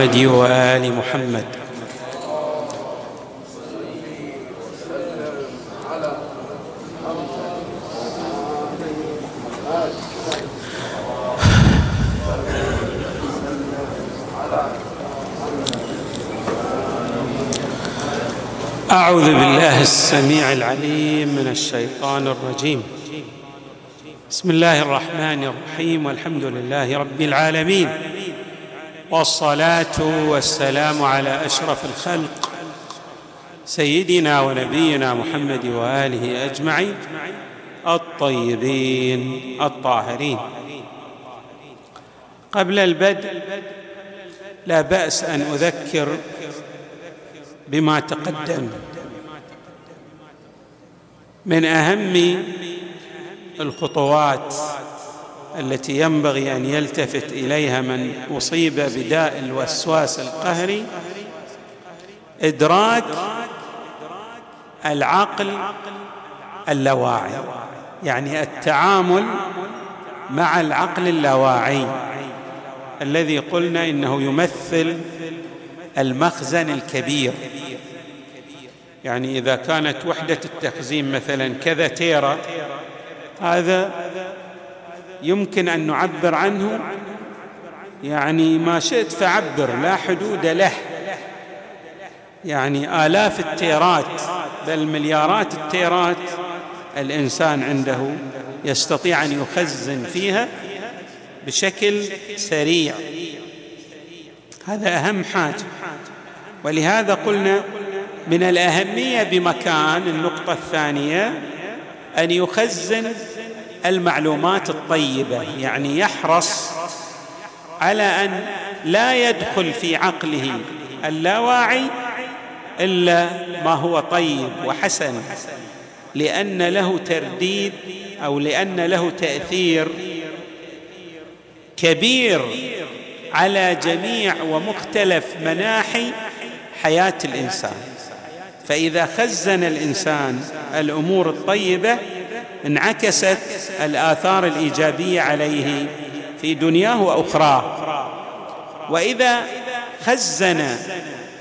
محمد وآل محمد. أعوذ بالله السميع العليم من الشيطان الرجيم. بسم الله الرحمن الرحيم. والحمد لله رب العالمين. والصلاة والسلام على أشرف الخلق سيدنا ونبينا محمد وآله أجمعين الطيبين الطاهرين. قبل البدء لا بأس أن أذكر بما تقدم. من أهم الخطوات التي ينبغي أن يلتفت إليها من أصيب بداء الوسواس القهري إدراك العقل اللاواعي يعني التعامل مع العقل اللاواعي الذي قلنا إنه يمثل المخزن الكبير. يعني إذا كانت وحدة التخزين مثلا كذا تيرا هذا يمكن أن نعبر عنه. يعني ما شئت فعبر لا حدود له. يعني آلاف التيرات بل مليارات التيرات الإنسان عنده يستطيع أن يخزن فيها بشكل سريع. هذا أهم حاجة. ولهذا قلنا من الأهمية بمكان النقطة الثانية أن يخزن المعلومات الطيبة يعني يحرص على أن لا يدخل في عقله اللاواعي إلا ما هو طيب وحسن لأن له ترديد أو لأن له تأثير كبير على جميع ومختلف مناحي حياة الإنسان. فإذا خزن الإنسان الأمور الطيبة انعكست الآثار الإيجابية عليه في دنياه وأخراه. وإذا خزن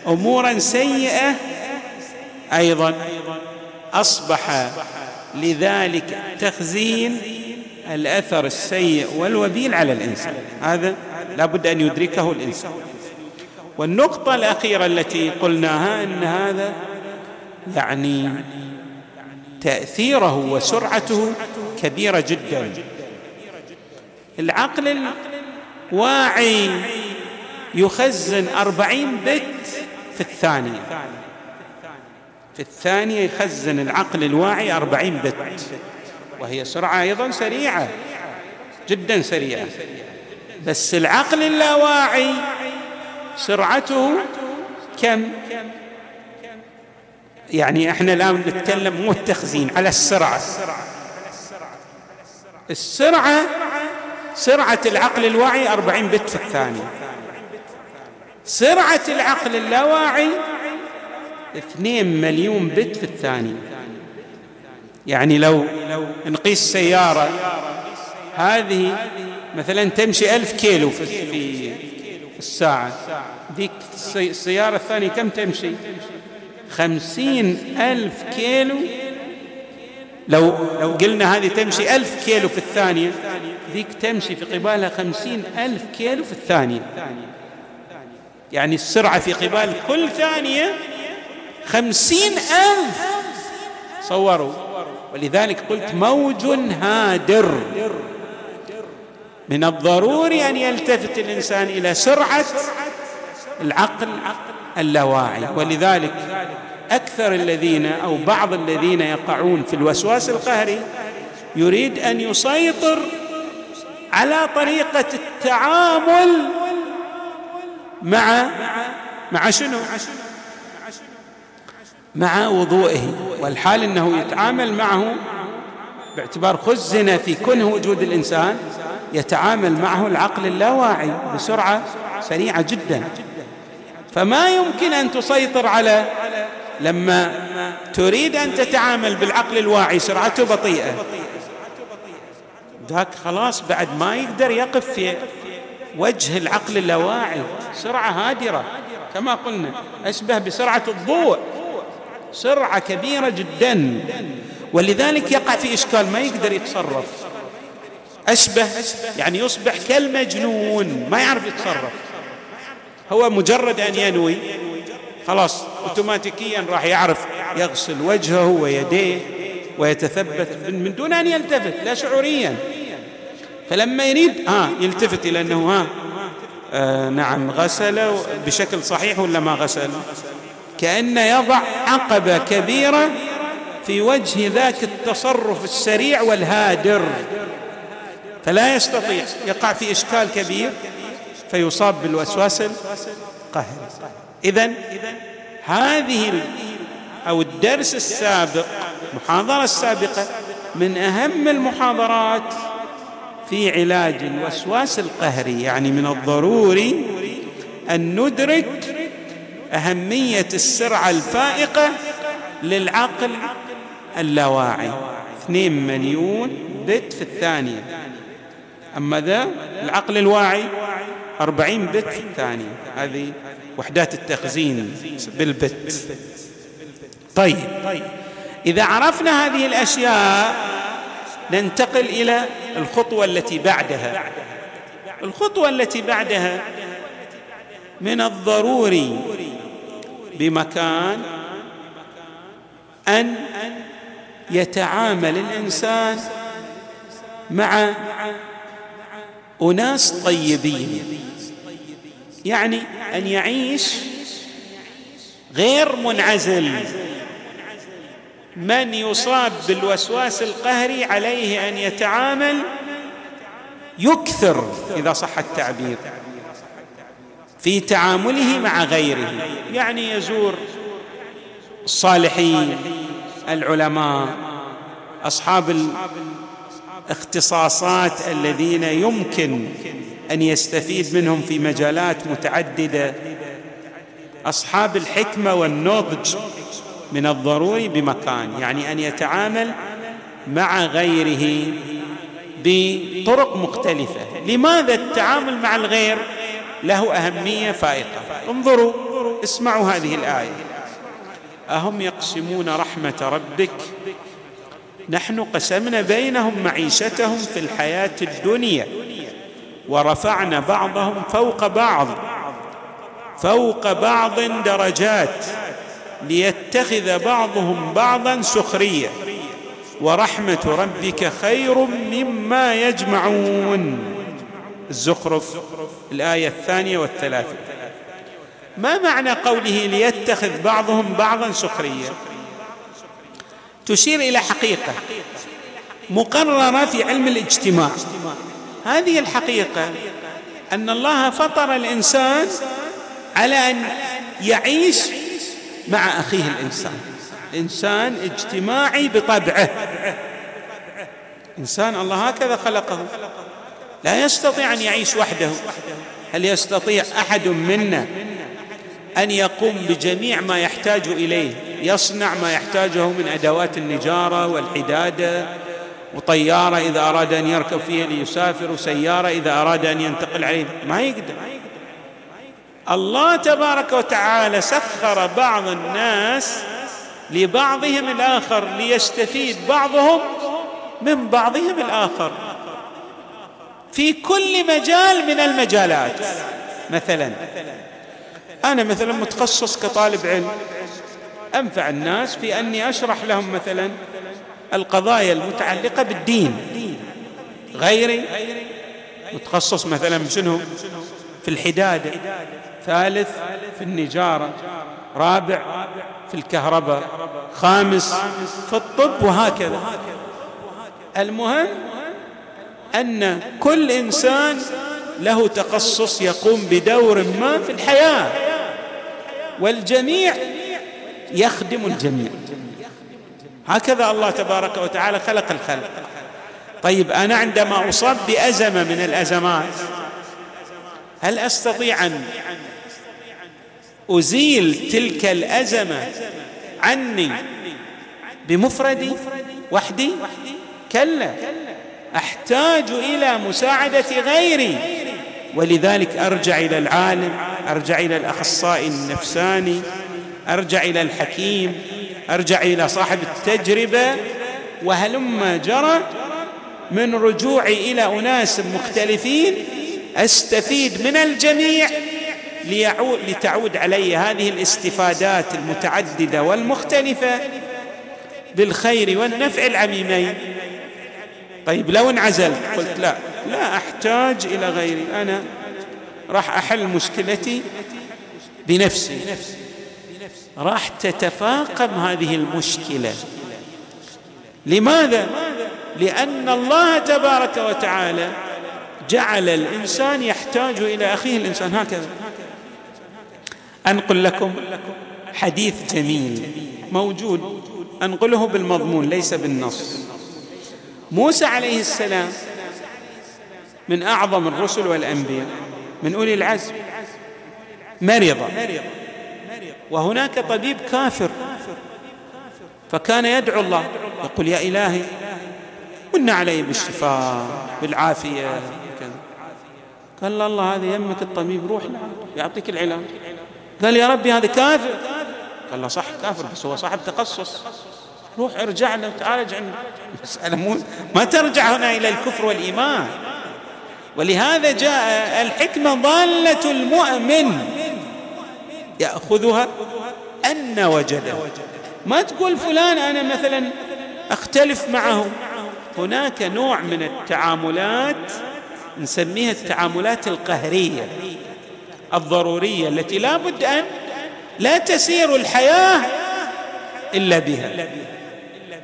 أمورا سيئة أيضا أصبح لذلك التخزين الأثر السيء والوبيل على الإنسان. هذا لابد أن يدركه الإنسان. والنقطة الأخيرة التي قلناها إن هذا يعني تأثيره وسرعته كبيرة جدا. العقل الواعي يخزن أربعين بت في الثانية. في الثانية يخزن العقل الواعي أربعين بت. وهي سرعة أيضا سريعة جدا سريعة. بس العقل اللاواعي سرعته كم؟ يعني إحنا الان نتكلم مو التخزين على السرعة. السرعة سرعة العقل الواعي أربعين بت في الثانية. سرعة العقل اللاواعي اثنين مليون بت في الثانية. يعني لو نقيس سيارة هذه مثلا تمشي ألف كيلو في, في الساعة. ذيك السيارة الثانية كم تمشي؟ خمسين ألف كيلو. لو لو قلنا هذه تمشي ألف كيلو في الثانية ذيك تمشي في قبالها خمسين ألف كيلو في الثانية. يعني السرعة في قبال كل ثانية خمسين ألف. صوروا. ولذلك قلت موج هادر. من الضروري أن يلتفت الإنسان إلى سرعة العقل. اللاواعي ولذلك أكثر الذين أو بعض الذين يقعون في الوسواس القهري يريد أن يسيطر على طريقة التعامل مع مع شنو؟ مع وضوئه. والحال إنه يتعامل معه باعتبار خزن في كنه وجود الإنسان يتعامل معه العقل اللاواعي بسرعة سريعة جدا. فما يمكن أن تسيطر على لما تريد أن تتعامل بالعقل الواعي سرعته بطيئة. ذاك خلاص بعد ما يقدر يقف في وجه العقل اللاواعي سرعة هادرة. كما قلنا أشبه بسرعة الضوء. سرعة كبيرة جدا. ولذلك يقع في إشكال ما يقدر يتصرف. أشبه يعني يصبح كالمجنون ما يعرف يتصرف. هو مجرد أن ينوي. خلاص اوتوماتيكيا راح يعرف يغسل وجهه ويديه ويتثبت من دون أن يلتفت لا شعوريا. فلما يريد ها يلتفت إلى أنه ها آه نعم غسل بشكل صحيح ولا ما غسل؟ كأنه يضع عقبة كبيرة في وجه ذاك التصرف السريع والهادر. فلا يستطيع يقع في إشكال كبير. فيصاب بالوسواس القهري. إذا هذه أو الدرس السابق المحاضرة السابقة من أهم المحاضرات في علاج الوسواس القهري. يعني من الضروري أن ندرك أهمية السرعة الفائقة للعقل اللاواعي. اثنين مليون بت في الثانية. أما ذا العقل الواعي أربعين بت في الثانية هذه وحدات التخزين بالبت. طيب. إذا عرفنا هذه الأشياء ننتقل إلى الخطوة التي بعدها. الخطوة التي بعدها من الضروري بمكان أن يتعامل الإنسان مع أناس طيبين. يعني أن يعيش غير منعزل. من يصاب بالوسواس القهري عليه أن يتعامل يكثر إذا صح التعبير في تعامله مع غيره. يعني يزور الصالحين العلماء أصحاب الاختصاصات الذين يمكن أن يستفيد منهم في مجالات متعددة. أصحاب الحكمة والنضج من الضروري بمكان يعني أن يتعامل مع غيره بطرق مختلفة. لماذا التعامل مع الغير له أهمية فائقة؟ انظروا اسمعوا هذه الآية. أهم يقسمون رحمة ربك؟ نحن قسمنا بينهم معيشتهم في الحياة الدنيا. ورفعنا بعضهم فوق بعض. فوق بعض درجات ليتخذ بعضهم بعضا سخرية. ورحمة ربك خير مما يجمعون. الزخرف الآية الثانية والثلاثة. ما معنى قوله ليتخذ بعضهم بعضا سخرية؟ تشير إلى حقيقة مقررة في علم الاجتماع. هذه الحقيقة أن الله فطر الإنسان على أن يعيش مع أخيه الإنسان. الانسان اجتماعي بطبعه. إنسان الله هكذا خلقه. لا يستطيع أن يعيش وحده. هل يستطيع أحد منا أن يقوم بجميع ما يحتاج إليه يصنع ما يحتاجه من أدوات النجارة والحدادة وطيارة إذا أراد أن يركب فيها ليسافر وسيارة إذا أراد أن ينتقل عليه. ما يقدر. الله تبارك وتعالى سخر بعض الناس لبعضهم الآخر ليستفيد بعضهم من بعضهم الآخر. في كل مجال من المجالات. مثلا أنا مثلا متخصص كطالب علم. أنفع الناس في أني أشرح لهم مثلا القضايا المتعلقة بالدين. غيري متخصص مثلا شنو في الحدادة. ثالث في النجارة. رابع في الكهرباء. خامس في الطب وهكذا. المهم أن كل إنسان له تخصص يقوم بدور ما في الحياة. والجميع يخدم الجميع. هكذا الله تبارك وتعالى خلق الخلق. طيب أنا عندما أصاب بأزمة من الأزمات هل أستطيع أن أزيل تلك الأزمة عني بمفردي وحدي؟ كلا. أحتاج إلى مساعدة غيري. ولذلك أرجع إلى العالم أرجع إلى الأخصائي النفساني أرجع إلى الحكيم. أرجع إلى صاحب التجربة وهلما جرى من رجوعي إلى أناس مختلفين أستفيد من الجميع ليعود لتعود علي هذه الاستفادات المتعددة والمختلفة بالخير والنفع العميمين. طيب لو انعزلت قلت لا لا أحتاج إلى غيري أنا راح أحل مشكلتي بنفسي. راح تتفاقم هذه المشكلة. لماذا؟ لأن الله تبارك وتعالى جعل الإنسان يحتاج إلى أخيه الإنسان. هكذا. أنقل لكم حديث جميل موجود أنقله بالمضمون ليس بالنص. موسى عليه السلام من أعظم الرسل والأنبياء من أولي العزم مرض وهناك طبيب كافر فكان يدعو الله يقول يا إلهي من علي بالشفاء بالعافية قال له الله هذا يمك الطبيب روح يعطيك العلاج. قال يا ربي هذا كافر. قال له صح كافر بس هو صاحب تخصص. روح ارجع له وتعالج عنه مو ما ترجع هنا إلى الكفر والإيمان. ولهذا جاء الحكمة ضالة المؤمن. يأخذها أن وجده ما تقول فلان أنا مثلا أختلف معه هناك نوع من التعاملات نسميها التعاملات القهرية الضرورية التي لا بد أن لا تسير الحياة إلا بها.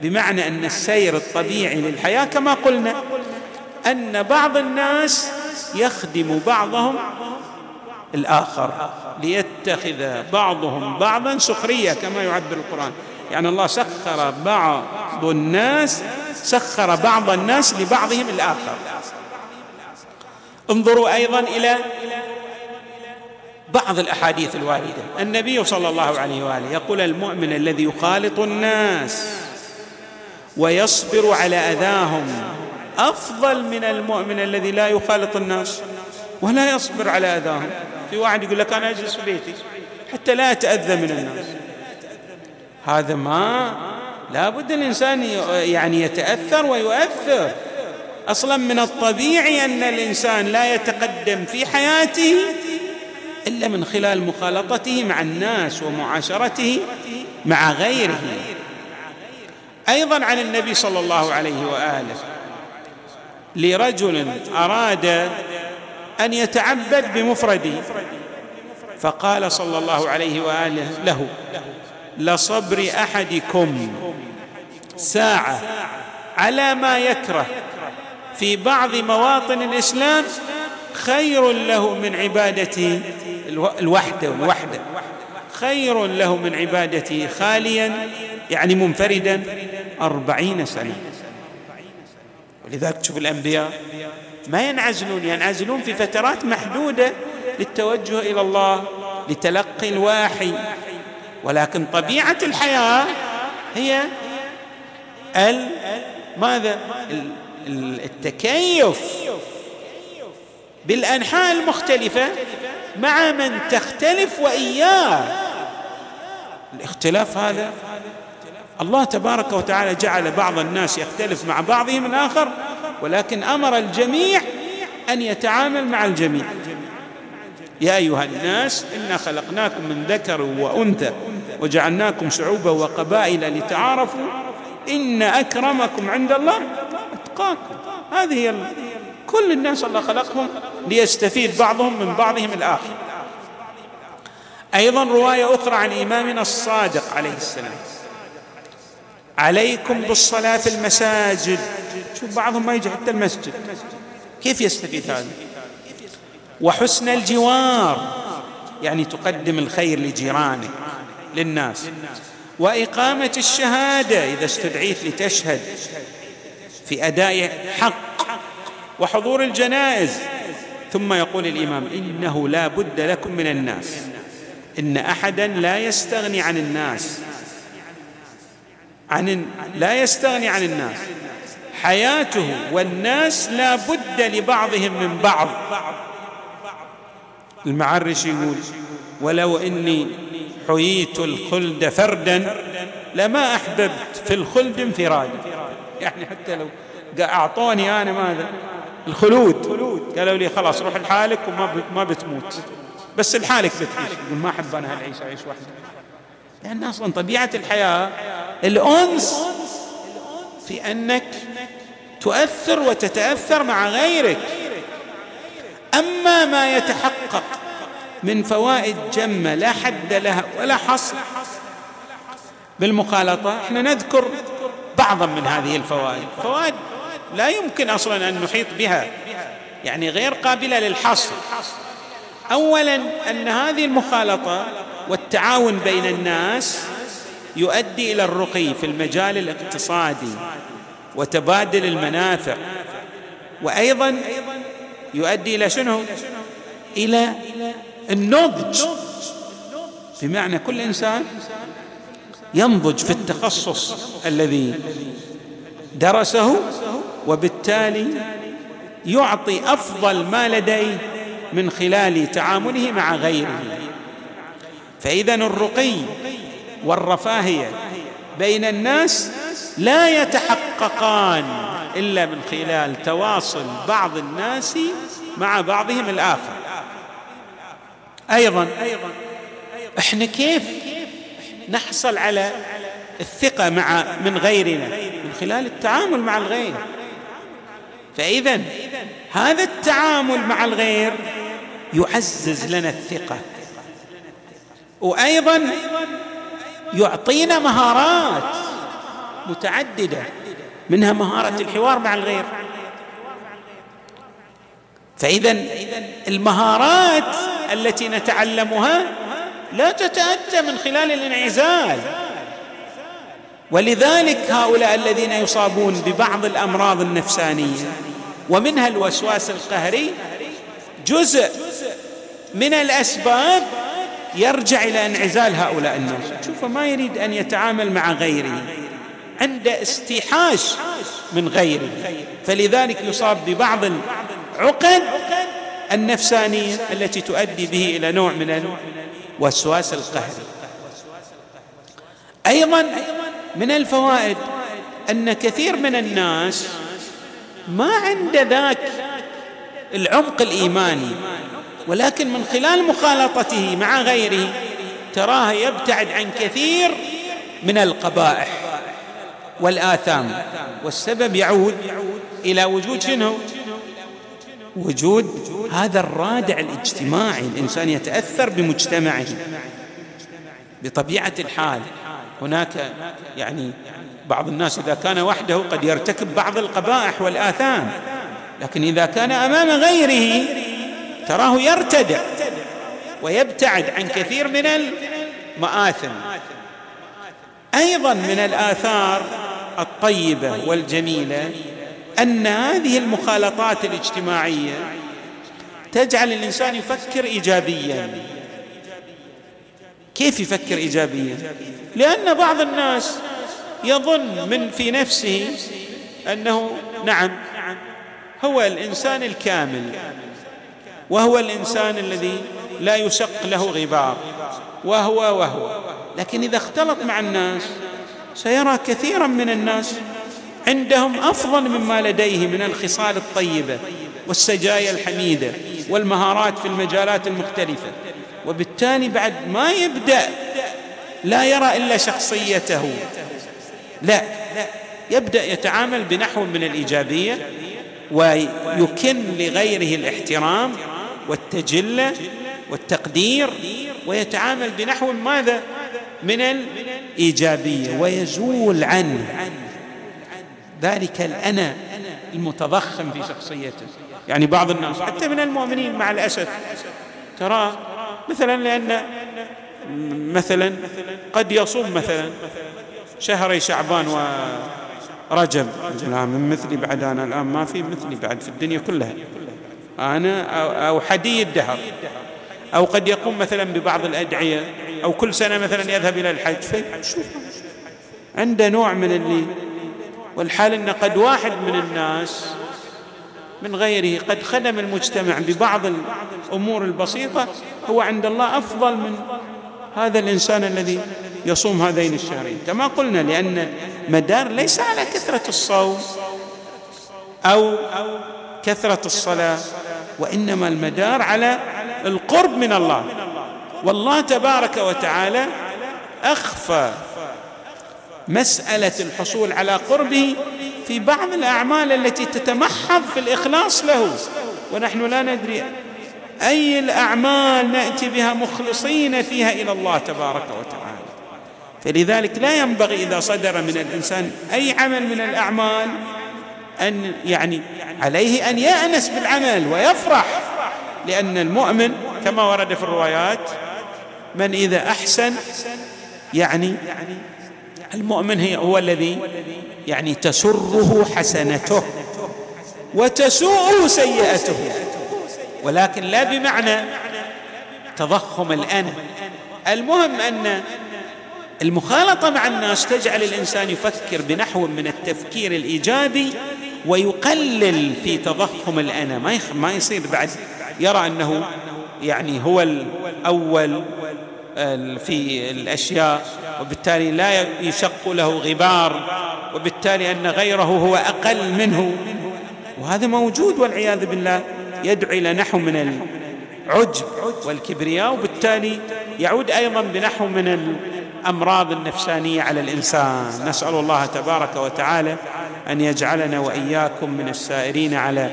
بمعنى أن السير الطبيعي للحياة كما قلنا أن بعض الناس يخدم بعضهم الآخر ليتخذ بعضهم بعضا سخرية كما يعبر القرآن. يعني الله سخر بعض الناس سخر بعض الناس لبعضهم الآخر. انظروا أيضا إلى بعض الأحاديث الواردة. النبي صلى الله عليه وآله يقول المؤمن الذي يخالط الناس ويصبر على أذاهم أفضل من المؤمن الذي لا يخالط الناس ولا يصبر على أذاهم. في واحد يقول لك أنا أجلس في بيتي حتى لا أتأذى من الناس. هذا ما لا بد الإنسان يعني يتأثر ويؤثر. أصلا من الطبيعي أن الإنسان لا يتقدم في حياته إلا من خلال مخالطته مع الناس ومعاشرته مع غيره. أيضا عن النبي صلى الله عليه وآله. لرجل أراد أن يتعبد بمفرده فقال صلى الله عليه وآله له لصبر أحدكم ساعة على ما يكره في بعض مواطن الإسلام خير له من عبادته الوحدة والوحده خير له من عبادته خاليا يعني منفردا أربعين سنة. ولذلك تشوف الأنبياء ما ينعزلون ينعزلون في فترات محدودة للتوجه إلى الله لتلقي الواحي ولكن طبيعة الحياة هي ال ماذا؟ التكيف. بالأنحاء المختلفة مع من تختلف وإياه. الاختلاف هذا الله تبارك وتعالى جعل بعض الناس يختلف مع بعضهم الآخر. ولكن أمر الجميع أن يتعامل مع الجميع. يا أيها الناس إنا خلقناكم من ذكر وأنثى وجعلناكم شعوبا وقبائل لتعارفوا إن أكرمكم عند الله أتقاكم. هذه كل الناس الله خلقهم ليستفيد بعضهم من بعضهم الآخر. أيضا رواية أخرى عن إمامنا الصادق عليه السلام. عليكم بالصلاة في المساجد. شوف بعضهم ما يجي حتى المسجد. كيف يستفيد هذا؟ وحسن الجوار يعني تقدم الخير لجيرانك للناس. وإقامة الشهادة إذا استدعيت لتشهد في أداء حق وحضور الجنائز. ثم يقول الإمام إنه لا بد لكم من الناس. إن أحدا لا يستغني عن الناس. عن لا يستغني عن الناس. حياته والناس لا بد لبعضهم من بعض. المعرش يقول ولو إني حييت الخلد فردا لما أحببت في الخلد انفرادا. يعني حتى لو أعطوني أنا ماذا؟ الخلود. قالوا لي خلاص روح لحالك وما ما بتموت. بس لحالك بتعيش. يقول ما أحب أنا هالعيش أعيش وحدي. لأن أصلا طبيعة الحياة الأنس في أنك تؤثر وتتأثر مع غيرك. أما ما يتحقق من فوائد جمة لا حد لها ولا حصر بالمخالطة إحنا نذكر بعضا من هذه الفوائد. فوائد لا يمكن أصلا أن نحيط بها يعني غير قابلة للحصر. اولا أن هذه المخالطة والتعاون بين الناس يؤدي إلى الرقي في المجال الاقتصادي. وتبادل المنافع. وأيضا يؤدي إلى شنو؟ إلى النضج. بمعنى كل إنسان ينضج في التخصص الذي درسه وبالتالي يعطي أفضل ما لديه من خلال تعامله مع غيره. فاذا الرقي والرفاهية بين الناس لا يتحققان إلا من خلال تواصل بعض الناس مع بعضهم الآخر. أيضا إحنا كيف نحصل على الثقة مع من غيرنا؟ من خلال التعامل مع الغير. فإذا هذا التعامل مع الغير يعزز لنا الثقة. وأيضا يعطينا مهارات. متعددة منها مهارة الحوار مع الغير. فإذا المهارات التي نتعلمها لا تتأتى من خلال الانعزال. ولذلك هؤلاء الذين يصابون ببعض الأمراض النفسانية ومنها الوسواس القهري جزء من الأسباب يرجع إلى انعزال هؤلاء الناس. شوف ما يريد أن يتعامل مع غيره عند استيحاش من غيره. فلذلك يصاب ببعض العقد النفسانية التي تؤدي به إلى نوع من الوسواس القهري أيضا من الفوائد أن كثير من الناس ما عنده ذاك العمق الإيماني ولكن من خلال مخالطته مع غيره تراه يبتعد عن كثير من القبائح. والآثام. والسبب يعود إلى وجود شنو؟ وجود هذا الرادع الاجتماعي. الإنسان يتأثر بمجتمعه بطبيعة الحال. هناك يعني بعض الناس إذا كان وحده قد يرتكب بعض القبائح والآثام لكن إذا كان أمام غيره تراه يرتدع ويبتعد عن كثير من المآثم. أيضا من الآثار الطيبة والجميلة أن هذه المخالطات الاجتماعية تجعل الإنسان يفكر ايجابيا. كيف يفكر ايجابيا؟ لأن بعض الناس يظن من في نفسه أنه نعم هو الإنسان الكامل وهو الإنسان الذي لا يشق له غبار وهو وهو. لكن إذا اختلط مع الناس سيرى كثيرا من الناس عندهم أفضل مما لديه من الخصال الطيبة والسجايا الحميدة والمهارات في المجالات المختلفة. وبالتالي بعد ما يبدأ لا يرى إلا شخصيته. لا يبدأ يتعامل بنحو من الإيجابية ويكن لغيره الاحترام والتجلة والتقدير ويتعامل بنحو ماذا؟ من الإيجابية ويزول عنه ذلك الأنا المتضخم في شخصيته. يعني بعض الناس حتى من المؤمنين مع الأسف ترى مثلا لأن مثلا قد يصوم مثلا شهري شعبان ورجب. لا من مثلي بعد أنا الآن ما في مثلي بعد في الدنيا كلها. أنا أو حدي الدهر. أو قد يقوم مثلا ببعض الأدعية أو كل سنة مثلا يذهب إلى الحج. فشوف عنده نوع من اللي والحال إن قد واحد من الناس من غيره قد خدم المجتمع ببعض الأمور البسيطة هو عند الله أفضل من هذا الإنسان الذي يصوم هذين الشهرين. كما قلنا لأن المدار ليس على كثرة الصوم أو كثرة الصلاة وإنما المدار على القرب من الله. والله تبارك وتعالى أخفى مسألة الحصول على قربه في بعض الأعمال التي تتمحض في الإخلاص له. ونحن لا ندري أي الأعمال نأتي بها مخلصين فيها إلى الله تبارك وتعالى. فلذلك لا ينبغي إذا صدر من الإنسان أي عمل من الأعمال أن يعني عليه أن يأنس بالعمل ويفرح. لأن المؤمن كما ورد في الروايات من إذا أحسن يعني المؤمن هي هو الذي يعني تسره حسنته وتسوءه سيئته. ولكن لا بمعنى تضخم الأنا المهم أن المخالطة مع الناس تجعل الإنسان يفكر بنحو من التفكير الإيجابي ويقلل في تضخم الأنا ما يصير بعد يرى أنه يعني هو الأول في الأشياء وبالتالي لا يشق له غبار وبالتالي أن غيره هو أقل منه. وهذا موجود والعياذ بالله يدعو إلى نحو من العجب والكبرياء وبالتالي يعود أيضا بنحو من الأمراض النفسانية على الإنسان. نسأل الله تبارك وتعالى أن يجعلنا وإياكم من السائرين على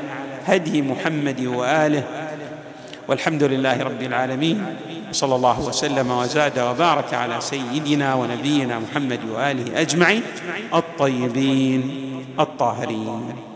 هدي محمد وآله. والحمد لله رب العالمين صلى الله وسلم وزاد وبارك على سيدنا ونبينا محمد وآله أجمعين الطيبين الطاهرين.